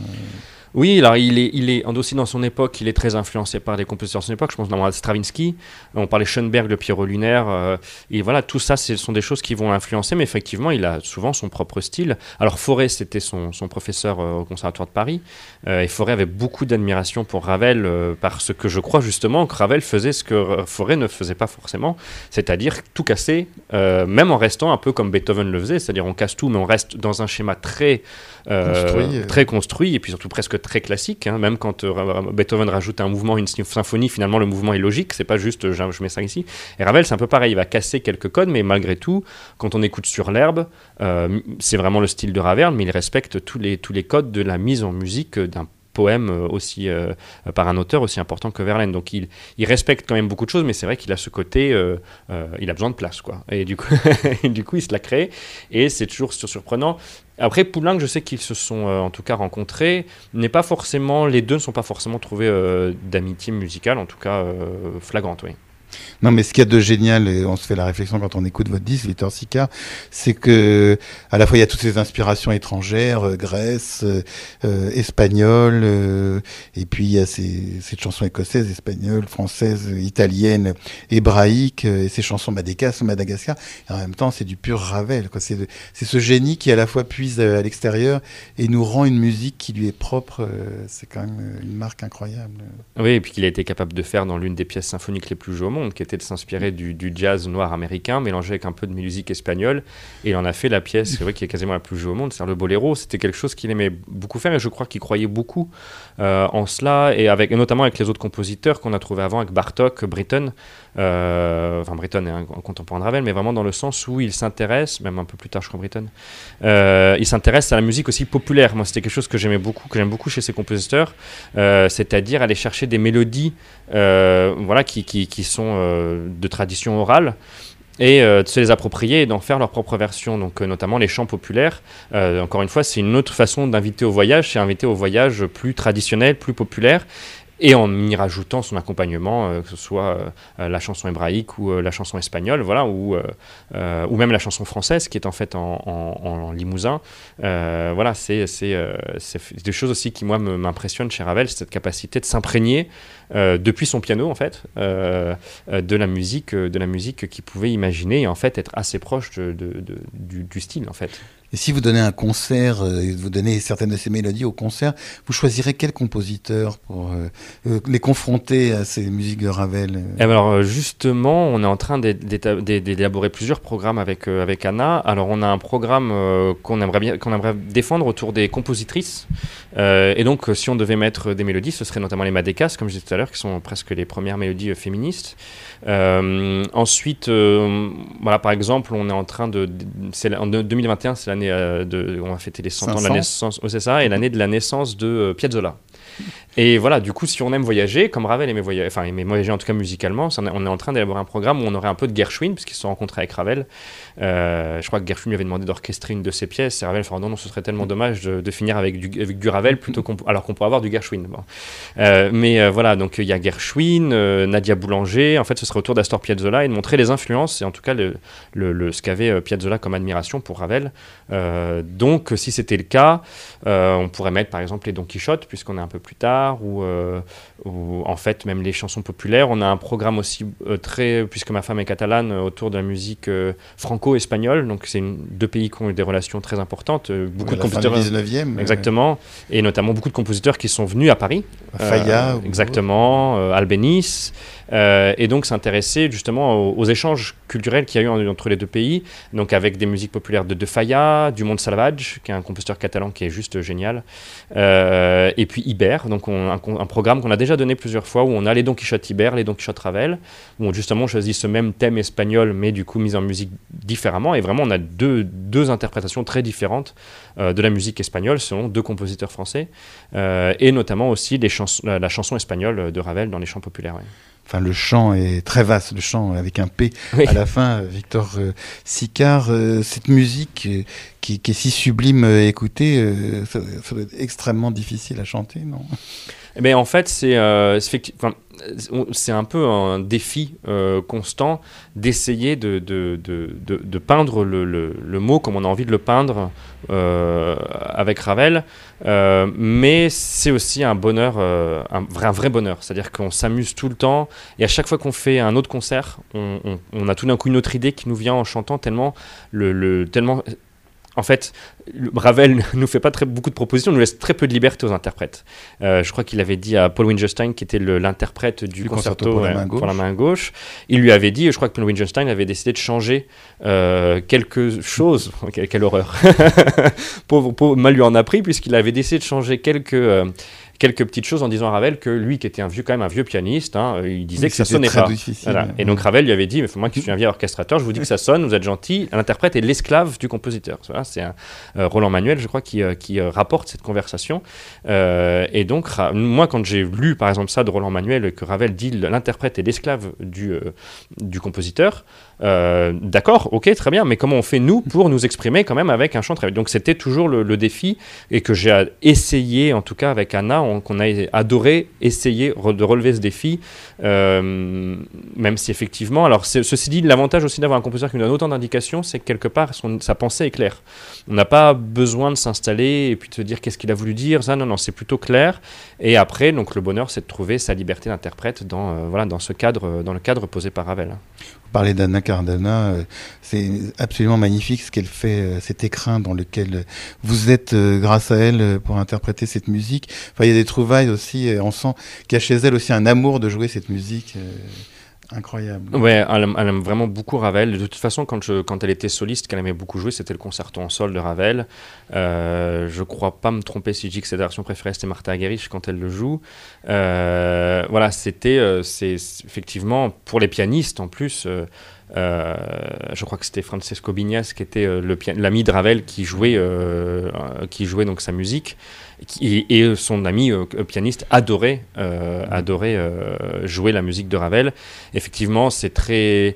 oui, alors il est, il est aussi dans son époque, il est très influencé par des compositeurs de son époque. Je pense notamment à Stravinsky. On parlait Schoenberg, le Pierrot lunaire. Euh, et voilà, tout ça, ce sont des choses qui vont l'influencer. Mais effectivement, il a souvent son propre style. Alors Fauré, c'était son, son, professeur euh, au Conservatoire de Paris. Euh, et Fauré avait beaucoup d'admiration pour Ravel parce que je crois justement que Ravel faisait ce que Fauré ne faisait pas forcément, c'est-à-dire tout casser, même en restant un peu comme Beethoven le faisait, c'est-à-dire on casse tout, mais on reste dans un schéma très construit, très construit et puis surtout presque très classique. Hein. Même quand euh, Beethoven rajoute un mouvement, une symphonie, finalement le mouvement est logique. C'est pas juste je mets ça ici. Et Ravel, c'est un peu pareil. Il va casser quelques codes, mais malgré tout, quand on écoute sur l'herbe, euh, c'est vraiment le style de Ravel, mais il respecte tous les, tous les codes de la mise en musique d'un poème euh, aussi par un auteur aussi important que Verlaine. Donc il, respecte quand même beaucoup de choses, mais c'est vrai qu'il a ce côté, il a besoin de place, quoi. Et du coup, du coup, il se la crée, et c'est toujours surprenant. Après, Poulenc, je sais qu'ils se sont euh, en tout cas rencontrés. N'est pas forcément, les deux ne sont pas forcément trouvés euh, d'amitié musicale, en tout cas euh, flagrante, oui. Non, mais ce qu'il y a de génial, et on se fait la réflexion quand on écoute votre disque, Victor Sica, c'est que à la fois il y a toutes ces inspirations étrangères, euh, Grèce, euh, euh, euh, et puis il y a ces, cette chanson écossaise, espagnole, française, italienne, hébraïque, euh, et ces chansons Madagascar, Madagascar. Et en même temps, c'est du pur Ravel. C'est ce génie qui à la fois puise euh, à l'extérieur et nous rend une musique qui lui est propre. euh, C'est quand même euh, une marque incroyable. Oui, et puis qu'il a été capable de faire dans l'une des pièces symphoniques les plus jouées qui était de s'inspirer du, du jazz noir américain, mélangé avec un peu de musique espagnole. Et il en a fait la pièce, c'est vrai, qui est quasiment la plus jouée au monde, c'est-à-dire le boléro. C'était quelque chose qu'il aimait beaucoup faire, et je crois qu'il croyait beaucoup euh, en cela, et, avec, et notamment avec les autres compositeurs qu'on a trouvés avant, avec Bartok, Britten. Euh, enfin, Britten est un, contemporain de Ravel, mais vraiment dans le sens où il s'intéresse, même un peu plus tard, je crois, Britten, euh, il s'intéresse à la musique aussi populaire. Moi, c'était quelque chose que j'aimais beaucoup, que j'aime beaucoup chez ces compositeurs, euh, c'est-à-dire aller chercher des mélodies voilà, qui, sont de tradition orale et de se les approprier et d'en faire leur propre version, donc notamment les chants populaires. Encore une fois, c'est une autre façon d'inviter au voyage, c'est inviter au voyage plus traditionnel, plus populaire, et en y rajoutant son accompagnement, euh, que ce soit euh, la chanson hébraïque ou euh, la chanson espagnole, voilà, ou, ou même la chanson française qui est en fait en, limousin. Voilà, c'est des choses aussi qui moi m'impressionnent chez Ravel, cette capacité de s'imprégner depuis son piano en fait de la musique, musique qu'il pouvait imaginer et en fait être assez proche du, du style en fait. Et si vous donnez un concert, euh, vous donnez certaines de ces mélodies au concert, vous choisirez quel compositeur pour euh, euh, les confronter à ces musiques de Ravel Eh ben alors justement, on est en train d'élaborer plusieurs programmes avec, avec Anna. Alors on a un programme qu'on aimerait, bien, aimerait défendre autour des compositrices. Et donc si on devait mettre des mélodies, ce serait notamment les Madécas, comme je disais tout à l'heure, qui sont presque les premières mélodies féministes. Ensuite, voilà, par exemple, on est en train de... la- en deux- 2021, c'est l'année euh, de... On va fêter les 100 ans de la 500. naissance... oh, c'est ça, et l'année de la naissance de euh, Piazzolla. Et voilà, du coup, si on aime voyager, comme Ravel aimait voyager, enfin aimait voyager en tout cas musicalement, on est- en train d'élaborer un programme où on aurait un peu de Gershwin, puisqu'ils se sont rencontrés avec Ravel. Euh, je crois que Gershwin lui avait demandé d'orchestrer une de ses pièces, et Ravel fait non, non, ce serait tellement dommage de, de finir avec du, avec du Ravel plutôt qu'on, alors qu'on pourrait avoir du Gershwin. Bon. Euh, mais euh, voilà, donc il y a Gershwin, Nadia Boulanger, en fait, ce serait autour d'Astor Piazzolla et de montrer les influences, et en tout cas le, le, le- ce qu'avait Piazzolla comme admiration pour Ravel. Donc, si c'était le cas, on pourrait mettre par exemple les Don Quichotte, puisqu'on est un peu plus tard, ou, euh, ou en fait même les chansons populaires. On a un programme aussi euh, très, puisque ma femme est catalane, euh, autour de la musique franco-espagnole. Donc, c'est deux pays qui ont eu des relations très importantes. beaucoup de la fin du compositeurs. 19e. euh, Exactement, et notamment beaucoup de compositeurs qui sont venus à Paris. Faya. Exactement, Albéniz, euh, et donc s'intéresser justement aux, échanges culturels qu'il y a eu en- entre les deux pays, donc avec des musiques populaires de De Falla, du Monde Salvage, qui est un compositeur catalan qui est juste génial, euh, et puis Iber, donc on- un, programme qu'on a déjà donné plusieurs fois où on a les Don Quichotte Iber, les Don Quichotte Ravel, où on justement choisit ce même thème espagnol, mais du coup mis en musique différemment, et vraiment on a deux, deux interprétations très différentes euh, de la musique espagnole selon deux compositeurs français, et notamment aussi la, chanson espagnole de Ravel dans les chants populaires. Enfin, le chant est très vaste, le chant avec un P Oui. à la fin. euh, Victor euh, Sicard, euh, cette musique qui, qui est si sublime à écouter, ça, ça doit être extrêmement difficile à chanter, non? Eh ben, en fait, c'est euh, enfin, euh, c'est un peu un défi euh, constant d'essayer de, peindre le, mot comme on a envie de le peindre euh, avec Ravel. Euh, mais c'est aussi un bonheur, un, vrai, bonheur. C'est-à-dire qu'on s'amuse tout le temps et à chaque fois qu'on fait un autre concert, on, a tout d'un coup une autre idée qui nous vient en chantant tellement le, le- tellement en fait, Ravel nous fait pas très, beaucoup de propositions, nous laisse très peu de liberté aux interprètes. Euh, je crois qu'il avait dit à Paul Wingerstein, qui était l'interprète du, Du concerto, concerto pour la main gauche. pour la main gauche, il lui avait dit, je crois que Paul Wingerstein avait décidé de changer euh, quelque chose, quelle, quelle horreur, pauvre, pauvre, mal lui en a pris, puisqu'il avait décidé de changer quelques... euh, quelques petites choses en disant à Ravel que lui qui était un vieux quand même un vieux pianiste hein, il disait Oui, que ça sonnait très pas difficile. voilà. Et donc Ravel lui avait dit, mais moi qui suis un vieil orchestrateur, je vous dis que ça sonne, vous êtes gentil. L'interprète est l'esclave du compositeur. Voilà, c'est un, euh, Roland Manuel, je crois, qui, euh, qui euh, rapporte cette conversation. Euh, et donc, Ra- moi, quand j'ai lu, par exemple, ça de Roland Manuel, que Ravel dit l'interprète est l'esclave du, euh, du compositeur, Euh, d'accord, ok, très bien, mais comment on fait nous pour nous exprimer quand même avec un chant très Donc c'était toujours le, défi et que j'ai essayé, en tout cas avec Anna, qu'on a adoré essayer de relever ce défi, euh, même si effectivement, alors ceci dit, l'avantage aussi d'avoir un compositeur qui nous donne autant d'indications, c'est que quelque part sa pensée est claire. On n'a pas besoin de s'installer et puis de se dire qu'est-ce qu'il a voulu dire, ça, non, non, c'est plutôt clair. Et après, donc le bonheur, c'est de trouver sa liberté d'interprète dans, euh, voilà, dans ce cadre, dans le cadre posé par Ravel. Vous parlez d'Anna Cardana, euh, c'est absolument magnifique ce qu'elle fait, euh, cet écrin dans lequel vous êtes euh, grâce à elle pour interpréter cette musique. Enfin, il y a des trouvailles aussi, on sent qu'il y a chez elle aussi un amour de jouer cette musique. Incroyable. Ouais, elle aime, vraiment beaucoup Ravel. De toute façon, quand, je, quand elle était soliste, qu'elle aimait beaucoup jouer, c'était le concerto en sol de Ravel. Euh, je crois pas me tromper si je dis que sa version préférée, c'était Martha Aguirre quand elle le joue. euh, voilà, c'était c'est effectivement pour les pianistes en plus. Euh, je crois que c'était Francesco Bignas qui était euh, l'ami de Ravel qui jouait, euh, qui jouait donc sa musique et, son ami pianiste adorait, adorait jouer la musique de Ravel. Effectivement, c'est très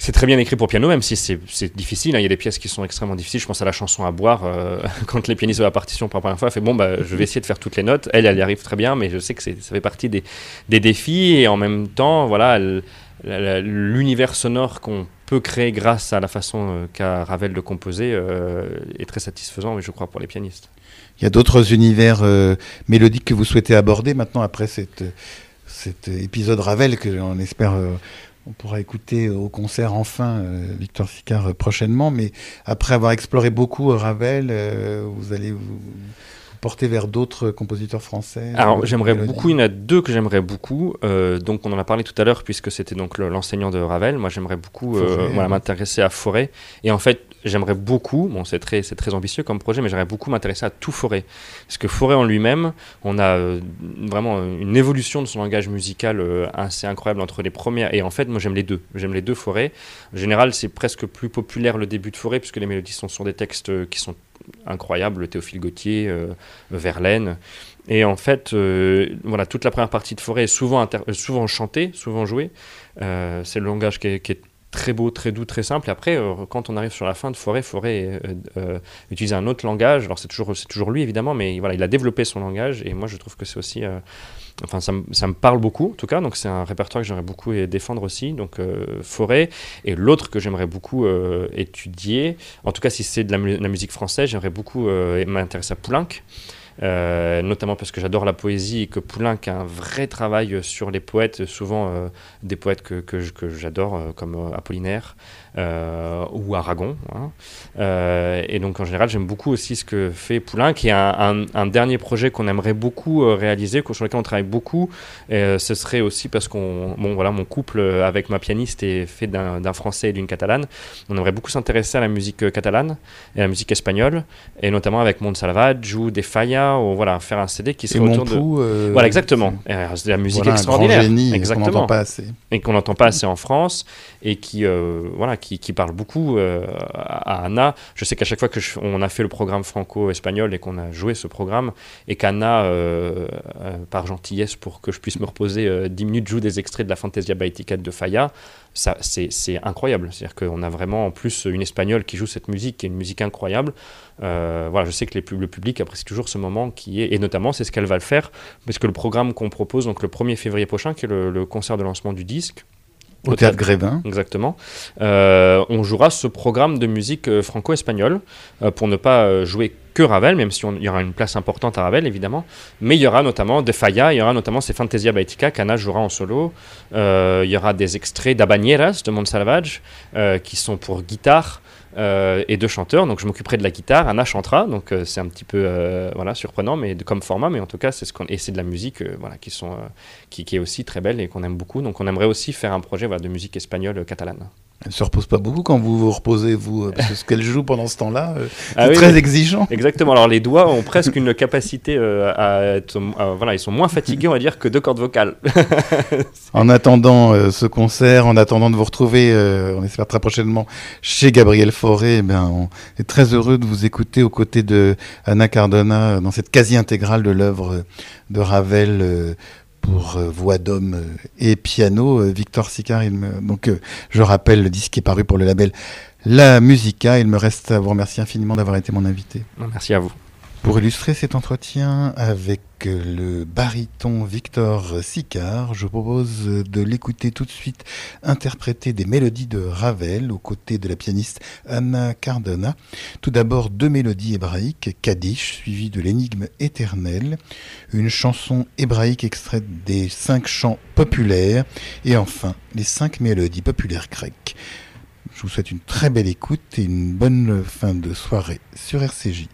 c'est très bien écrit pour piano, même si c'est difficile. Hein. Il y a des pièces qui sont extrêmement difficiles. Je pense à la chanson à boire. quand les pianistes de la partition pour la première fois, elle fait bon, bah, je vais essayer de faire toutes les notes. Elle, elle y arrive très bien, mais je sais que ça fait partie des, des, défis. Et en même temps, voilà, elle, l'univers sonore qu'on peut créer grâce à la façon euh, qu'a Ravel de composer euh, est très satisfaisant, je crois, pour les pianistes. Il y a d'autres univers euh, mélodiques que vous souhaitez aborder maintenant après cet épisode Ravel que on espère on pourra écouter au concert enfin Victor Sicard prochainement, mais après avoir exploré beaucoup Ravel, vous allez vous porter vers d'autres compositeurs français Alors j'aimerais beaucoup, il y en a deux que j'aimerais beaucoup. Euh, donc on en a parlé tout à l'heure puisque c'était donc l'enseignant de Ravel. Moi j'aimerais beaucoup euh, voilà, m'intéresser à Forêt. Et en fait j'aimerais beaucoup, bon c'est très, très ambitieux comme projet, mais j'aimerais beaucoup m'intéresser à tout Forêt. Parce que Forêt en lui-même, on a euh, vraiment une évolution de son langage musical assez incroyable entre les premières. Et en fait moi j'aime les deux. J'aime les deux Forêts. En général c'est presque plus populaire le début de Forêt puisque les mélodies sont sur des textes qui sont incroyable, Théophile Gautier, euh, Verlaine. Et en fait, euh, voilà, toute la première partie de Forêt est souvent, euh, souvent chantée, souvent jouée. c'est le langage qui est, très beau, très doux, très simple. Et après, quand on arrive sur la fin de Forêt, Forêt utilise un autre langage. Alors c'est toujours, c'est toujours lui évidemment, mais voilà, il a développé son langage. Et moi, je trouve que c'est aussi Enfin, ça, me parle beaucoup, en tout cas. Donc, c'est un répertoire que j'aimerais beaucoup défendre aussi. Donc, euh, Forêt. Et l'autre que j'aimerais beaucoup euh, étudier, en tout cas, si c'est de la, musique française, j'aimerais beaucoup euh, m'intéresser à Poulenc. Notamment parce que j'adore la poésie et que Poulenc a un vrai travail sur les poètes, souvent des poètes que, j'adore, comme Apollinaire, euh, ou Aragon. Hein. Euh, et donc en général, j'aime beaucoup aussi ce que fait Poulain, qui est un, un, dernier projet qu'on aimerait beaucoup euh, réaliser, sur lequel on travaille beaucoup. Et, ce serait aussi parce qu'on, bon voilà, mon couple avec ma pianiste est fait d'un français et d'une catalane. On aimerait beaucoup s'intéresser à la musique catalane et à la musique espagnole, et notamment avec Montsalvadge ou des Faya, ou voilà, faire un CD qui serait autour de. voilà, exactement. C'est de la musique extraordinaire. Génie, exactement. qu'on n'entend pas assez. Et qu'on n'entend pas assez en France, et qui, voilà, qui qui, parle beaucoup euh, à Anna. Je sais qu'à chaque fois que on a fait le programme franco-espagnol et qu'on a joué ce programme, et qu'Anna, euh, euh, par gentillesse pour que je puisse me reposer 10 minutes, joue des extraits de la Fantasia Baetica de Faya, c'est incroyable. C'est-à-dire qu'on a vraiment en plus une espagnole qui joue cette musique, qui est une musique incroyable. voilà, je sais que le public apprécie toujours ce moment qui est, et notamment c'est ce qu'elle va le faire, parce que le programme qu'on propose, donc le 1er février prochain, qui est le concert de lancement du disque, au, théâtre Grévin. Exactement. Euh, on jouera ce programme de musique euh, franco-espagnole euh, pour ne pas jouer que Ravel, même si il y aura une place importante à Ravel évidemment. Mais il y aura notamment De Falla, il y aura notamment ces Fantasia Baetica qu'Anna jouera en solo. il y aura des extraits d'Abanieras de Montsalvage qui sont pour guitare. Euh, et deux chanteurs. Donc je m'occuperai de la guitare, Anna chantera, donc euh, c'est un petit peu euh, voilà surprenant, mais comme format, mais en tout cas c'est ce qu'on et c'est de la musique voilà qui sont qui, qui, est aussi très belle et qu'on aime beaucoup. Donc on aimerait aussi faire un projet de musique espagnole catalane. Elle ne se repose pas beaucoup quand vous vous reposez, vous, euh, parce que ce qu'elle joue pendant ce temps-là, euh, ah c'est très exigeant. Exactement. Alors les doigts ont presque une capacité euh, à être, voilà, ils sont moins fatigués, on va dire, que deux cordes vocales. en attendant ce concert, en attendant de vous retrouver, on espère très prochainement chez Gabriel Fauré, eh on est très heureux de vous écouter aux côtés de Anna Cardona dans cette quasi-intégrale de l'œuvre de Ravel pour euh, voix d'homme euh, et piano. Euh, Victor me... donc je rappelle le disque qui est paru pour le label La Musica. Il me reste à vous remercier infiniment d'avoir été mon invité. Merci à vous. Pour illustrer cet entretien avec le baryton Victor Sicard, je propose de l'écouter tout de suite interpréter des mélodies de Ravel aux côtés de la pianiste Anna Cardona. Tout d'abord deux mélodies hébraïques, Kaddish suivi de l'énigme éternelle, une chanson hébraïque extraite des cinq chants populaires et enfin les cinq mélodies populaires grecques. Je vous souhaite une très belle écoute et une bonne fin de soirée sur RCJ.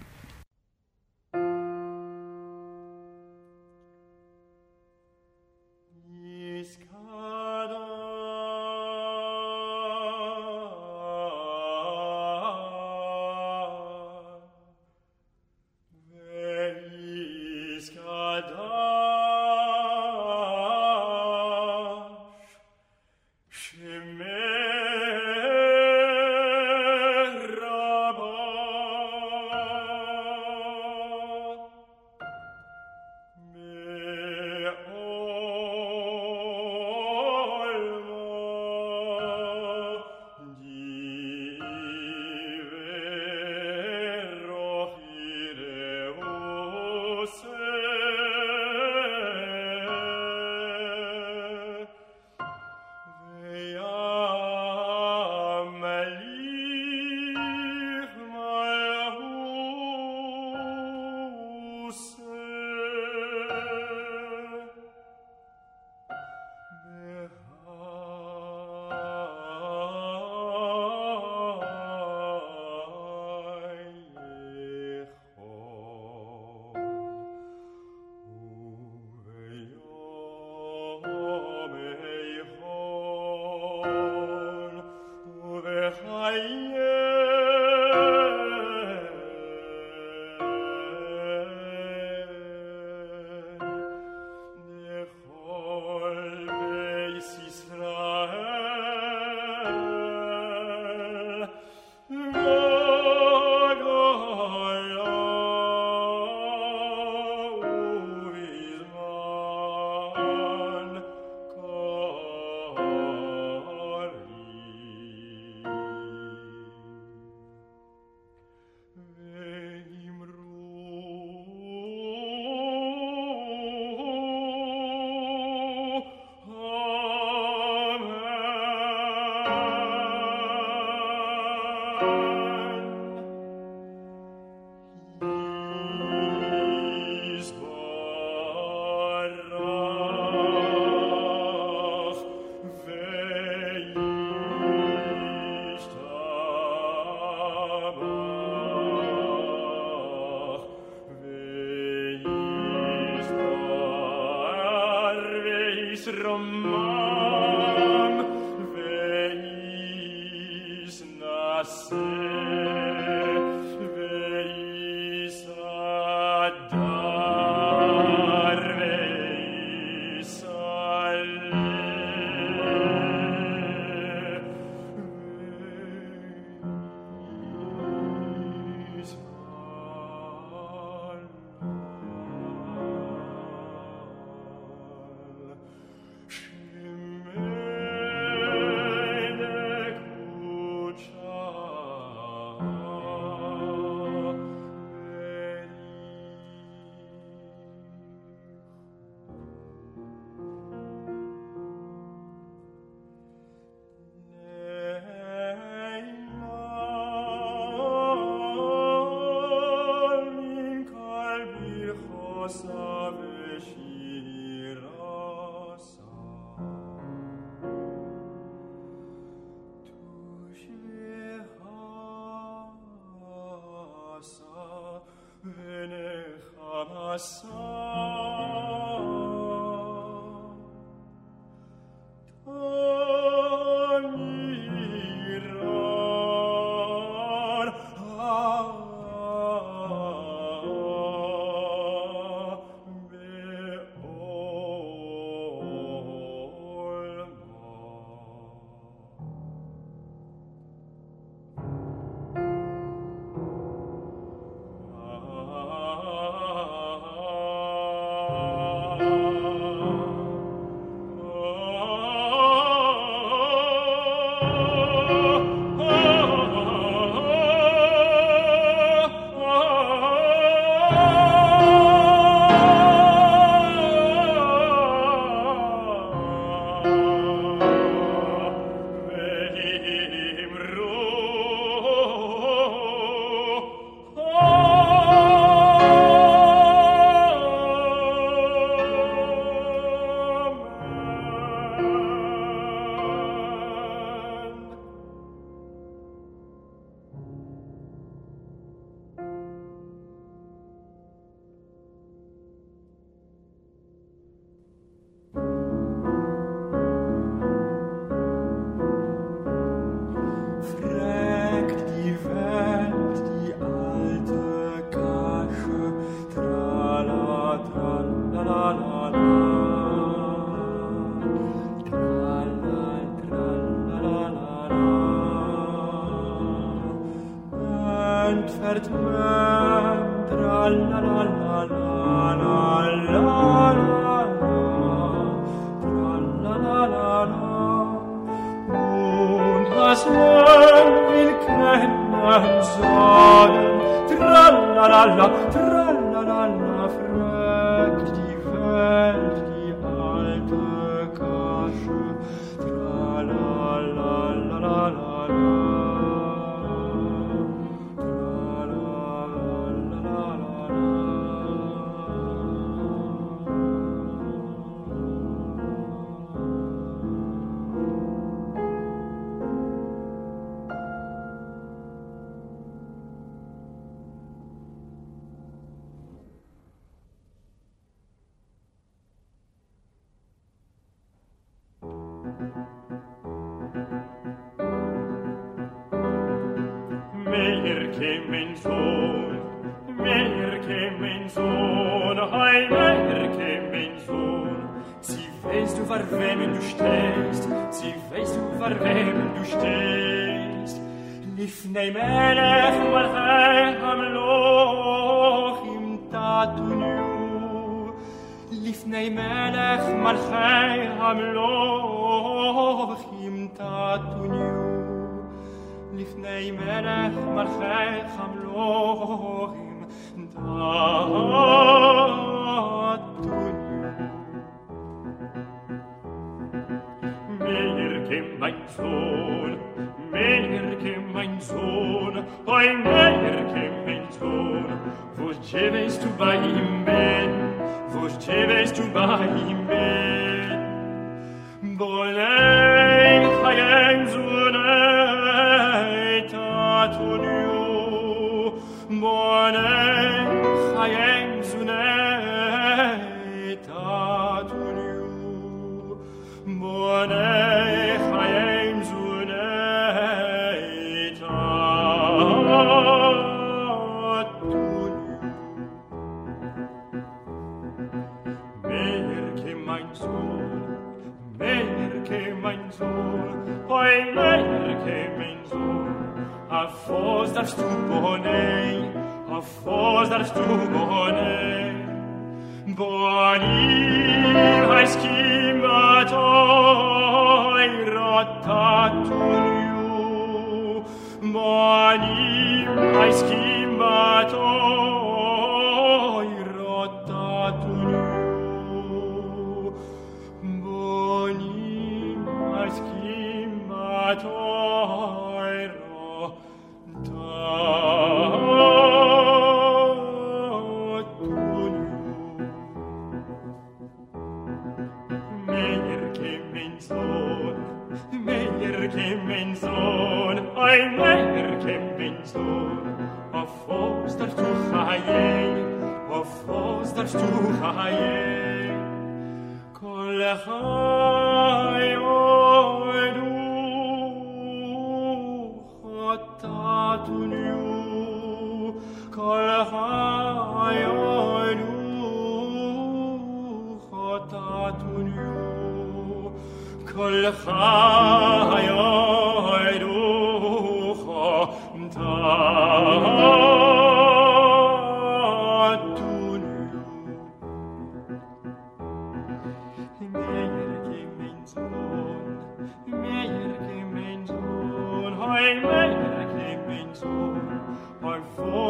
mir kimmen so mir kimmen so hei mir kimmen so sie weißt du vor wem du stehst. Sie weißt du vor wem du stehst. Lif neim er vor sein am loch im tatunu lif nehme er mal sein am loch im tatunu לפני מלך מלכי חמלוים דעתוי מיר קים בי צול מיר קים בי צול אוי מיר כם בי צול וש צ'וויש טו בי אימן וש צ'וויש טו בי אימן בולה morning chaim zune tatuniu morning chaim zune tatuniu merke mein sohn merke mein sohn oi merke mein sohn a fos darfst du bohnen of foes that tu bone boni hais kimato irotatun boni at all.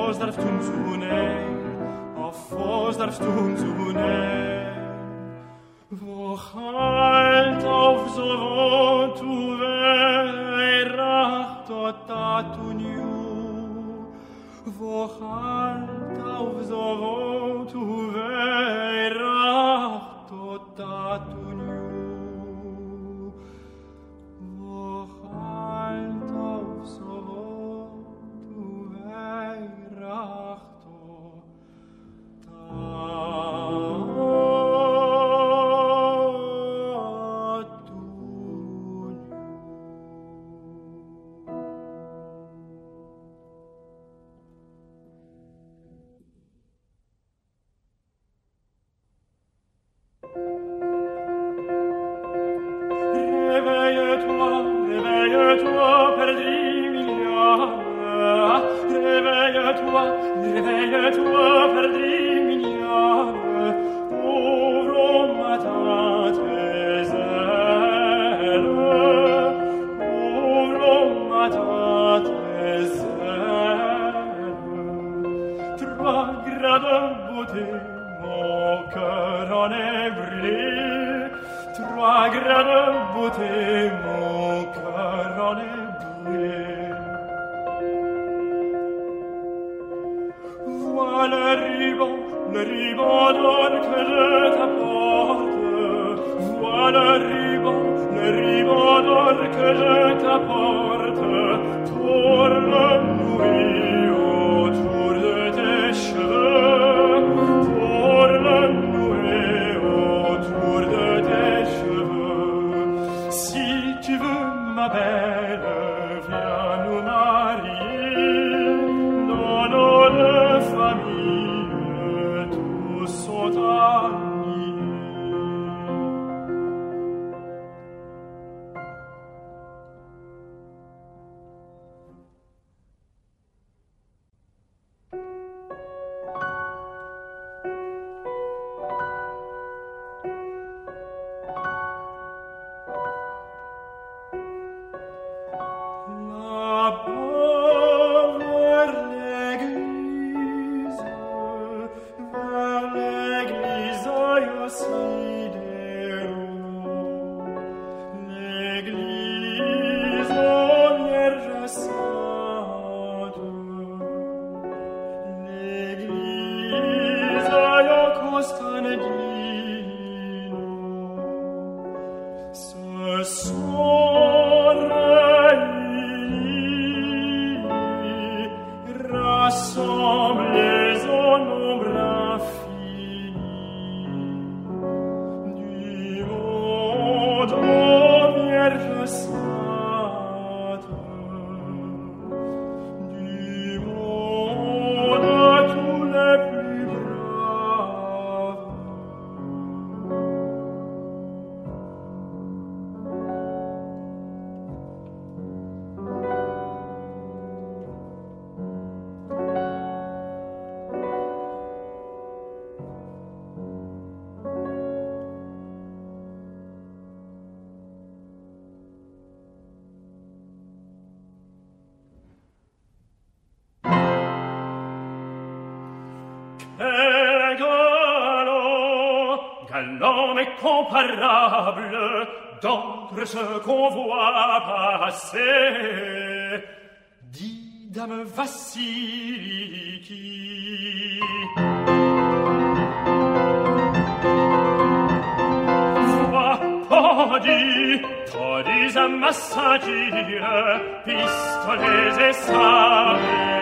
φως δαρφτούν ζουνε, ο φως δαρφτούν ζουνε. Wo halt auf so tu vera tota tu niu Wo halt auf so tu vera tota tu che je t'apporte, tourne-lui. Qu'on voit passer. Dit dame Vassiliki. Vois ceinture, pistolets et sables